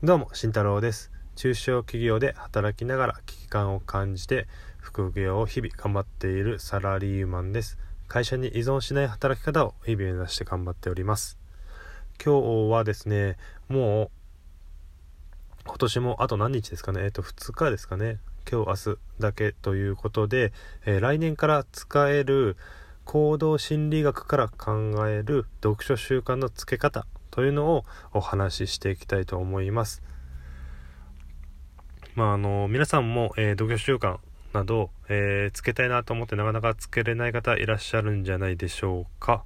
どうも慎太郎です。中小企業で働きながら危機感を感じて副業を日々頑張っているサラリーマンです。会社に依存しない働き方を日々目指して頑張っております。今日はですねもう今年もあと何日ですかね？えっと2日ですかね？今日明日だけということで、えー、来年から使える行動心理学から考える読書習慣のつけ方というのをお話ししていきたいと思います。まあ、あの皆さんも、えー、読書習慣など、えー、つけたいなと思ってなかなかつけれない方いらっしゃるんじゃないでしょうか。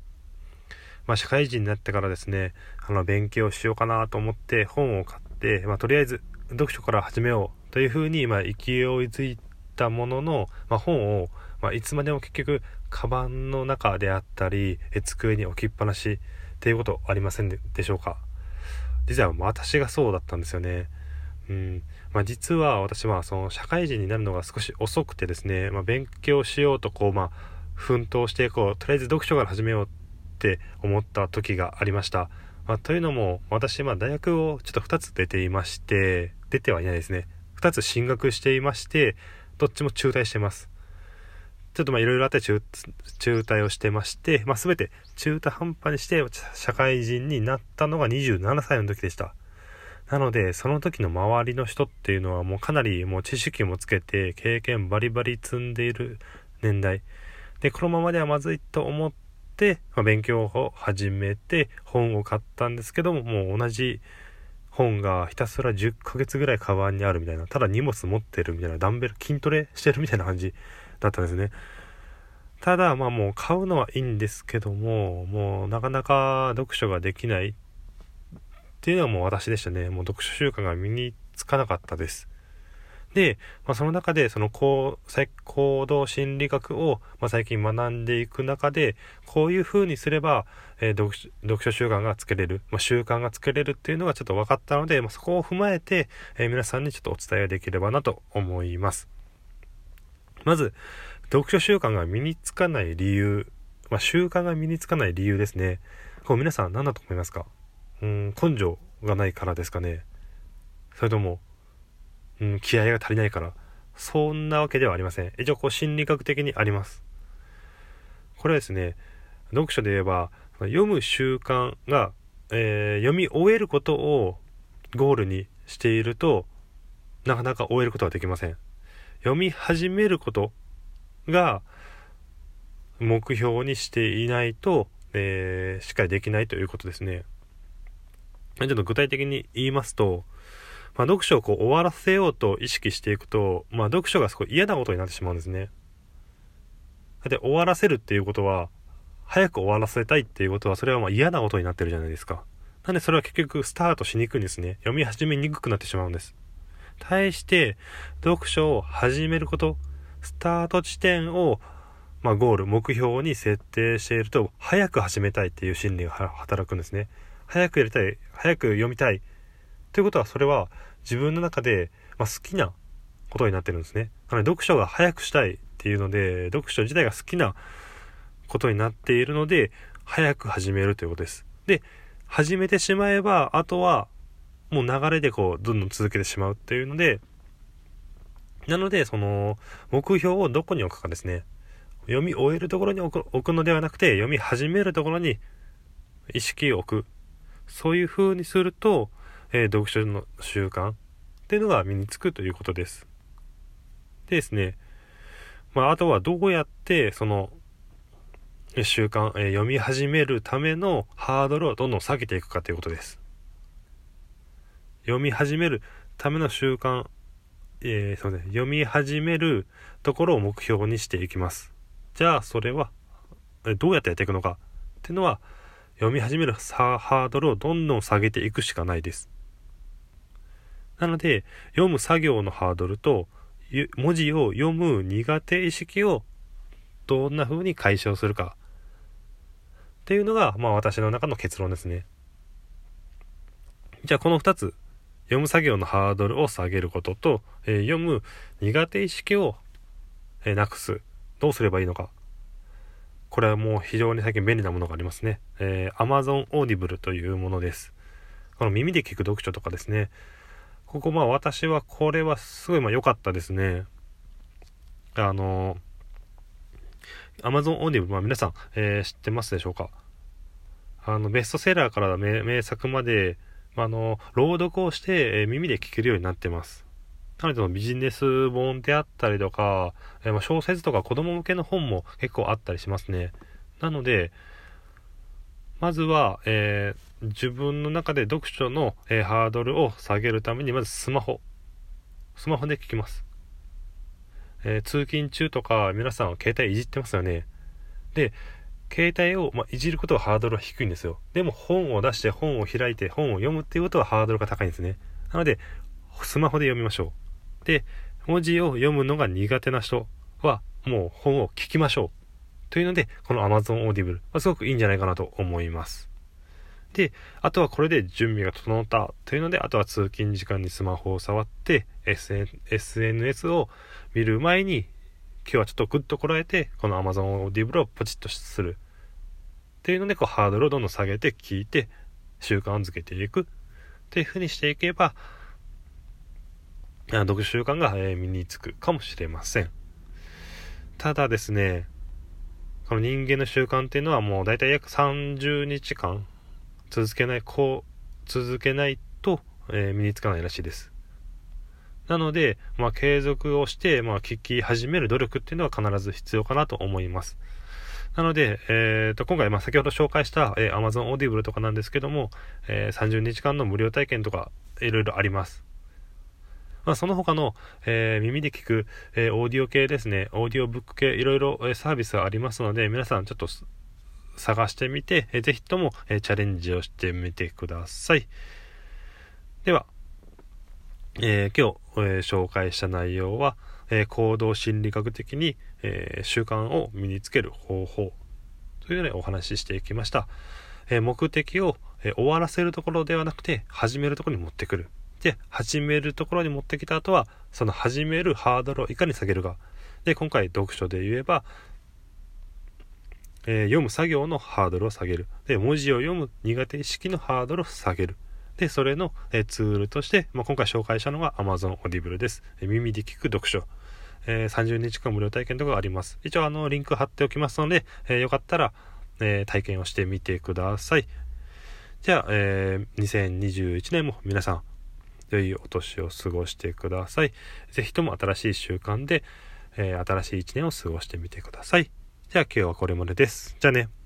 まあ、社会人になってからですね、あの勉強しようかなと思って本を買って、まあ、とりあえず読書から始めようというふうに、まあ、勢いづいたものの、まあ、本を、まあ、いつまでも結局カバンの中であったり机に置きっぱなしっていうことありませんでしょうか？実は私がそうだったんですよね。うんまあ、実は私はその社会人になるのが少し遅くてですね、まあ、勉強しようとこう、まあ、奮闘してこうとりあえず読書から始めようって思った時がありました。まあ、というのも私、まあ、大学をちょっと2つ出ていまして出てはいないですね2つ進学していましてどっちも中退してますちょっとまあいろいろあって中退をしてまして、まあ、全て中途半端にして社会人になったのが27歳の時でした。なので、その時の周りの人っていうのはもうかなりもう知識もつけて経験バリバリ積んでいる年代。で、このままではまずいと思って、まあ、勉強を始めて本を買ったんですけども、もう同じ本がひたすら10ヶ月ぐらいカバンにあるみたいな、ただ荷物持ってるみたいな、ダンベル筋トレしてるみたいな感じだったんですね。ただ、まあもう買うのはいいんですけども、もうなかなか読書ができないっていうのはもう私でしたね。もう読書習慣が身につかなかったです。で、まあ、その中でその行行動心理学を、ま、最近学んでいく中でこういう風にすれば、えー、読書読書習慣がつけれる、まあ、習慣がつけれるっていうのがちょっと分かったので、まあ、そこを踏まえて、えー、皆さんにちょっとお伝えできればなと思います。まず、読書習慣が身につかない理由、まあ、習慣が身につかない理由ですね。こう皆さん何だと思いますか？うん、根性がないからですかね。それとも、うん、気合が足りないから。そんなわけではありません。一応こう心理学的にあります。これはですね、読書で言えば、読む習慣が、えー、読み終えることをゴールにしているとなかなか終えることはできません。読み始めることが目標にしていないと、えー、しっかりできないということですね。ちょっと具体的に言いますと、まあ、読書をこう終わらせようと意識していくと、まあ、読書がすごい嫌なことになってしまうんですね。だって終わらせるっていうことは、早く終わらせたいっていうことは、それはまあ嫌なことになってるじゃないですか。なんでそれは結局スタートしにくいんですね。読み始めにくくなってしまうんです。対して、読書を始めること、スタート地点を、まあ、ゴール、目標に設定していると、早く始めたいっていう心理が働くんですね。早くやりたい、早く読みたい。ということは、それは自分の中で、まあ、好きなことになってるんですね。なの、読書が早くしたいっていうので、読書自体が好きなことになっているので、早く始めるということです。で、始めてしまえば、あとは、もう流れでこう、どんどん続けてしまうっていうので、なので、その、目標をどこに置くかですね。読み終えるところに置くのではなくて、読み始めるところに意識を置く。そういう風にすると、えー、読書の習慣っていうのが身につくということです。でですね、まあ、あとはどうやって、その、習慣、えー、読み始めるためのハードルをどんどん下げていくかということです。読み始めるための習慣えー、そうね、読み始めるところを目標にしていきます。じゃあ、それは、どうやってやっていくのかっていうのは、読み始めるハードルをどんどん下げていくしかないです。なので、読む作業のハードルと、文字を読む苦手意識をどんな風に解消するかっていうのが、まあ私の中の結論ですね。じゃあこの2つ読む作業のハードルを下げることと、え、読む苦手意識を、え、なくす。どうすればいいのか。これはもう非常に最近便利なものがありますね。えー、Amazon Audible というものです。この耳で聞く読書とかですね。ここまあ私はこれはすごいま良かったですね。あの、Amazon Audible、まあ皆さん、えー、知ってますでしょうかあの、ベストセラーから名作まで、あ、の、朗読をして、え、耳で聞けるようになってます。なので、ビジネス本であったりとか、え、ま、小説とか子供向けの本も結構あったりしますね。なので、まずは、えー、自分の中で読書の、え、ハードルを下げるために、まずスマホ。スマホで聞きます。えー、通勤中とか、皆さんは携帯いじってますよね。で、携帯を、ま、いじることはハードルは低いんですよ。でも本を出して本を開いて本を読むっていうことはハードルが高いんですね。なので、スマホで読みましょう。で、文字を読むのが苦手な人は、もう本を聞きましょう。というので、この Amazon Audible はすごくいいんじゃないかなと思います。で、あとはこれで準備が整ったというので、あとは通勤時間にスマホを触って、SN、SNS を見る前に、今日はちょっとグッとこらえて、この Amazon Audible をポチッとする。っていうので、こうハードルをどんどん下げて聞いて、習慣づけていく。っていう風にしていけば、読書習慣が身につくかもしれません。ただですね、この人間の習慣っていうのはもう大体約30日間続けない、こう、続けないと、えー、身につかないらしいです。なので、まあ、継続をして、まあ、聞き始める努力っていうのは必ず必要かなと思います。なので、えー、と今回、まあ、先ほど紹介した、えー、Amazon Audible とかなんですけども、えー、30日間の無料体験とかいろいろあります。まあ、その他の、えー、耳で聞く、えー、オーディオ系ですね、オーディオブック系、いろいろ、えー、サービスがありますので、皆さんちょっと探してみて、えー、ぜひとも、えー、チャレンジをしてみてください。では、えー、今日、えー、紹介した内容は、えー、行動心理学的に、え習慣を身につける方法というのでお話ししていきました。え目的を、え終わらせるところではなくて、始めるところに持ってくる。で、始めるところに持ってきた後は、その始めるハードルをいかに下げるか。で、今回読書で言えば、え、読む作業のハードルを下げる。で、文字を読む苦手意識のハードルを下げる。で、それの、え、ツールとして、まあ、今回紹介したのが Amazon Audible です。耳で聞く読書。えー、30日間無料体験とかあります。一応あの、リンク貼っておきますので、えー、よかったら、えー、体験をしてみてください。じゃあ、え、2021年も皆さん、良いお年を過ごしてください。ぜひとも新しい習慣で、え、新しい一年を過ごしてみてください。じゃあ今日はこれまでです。じゃあね。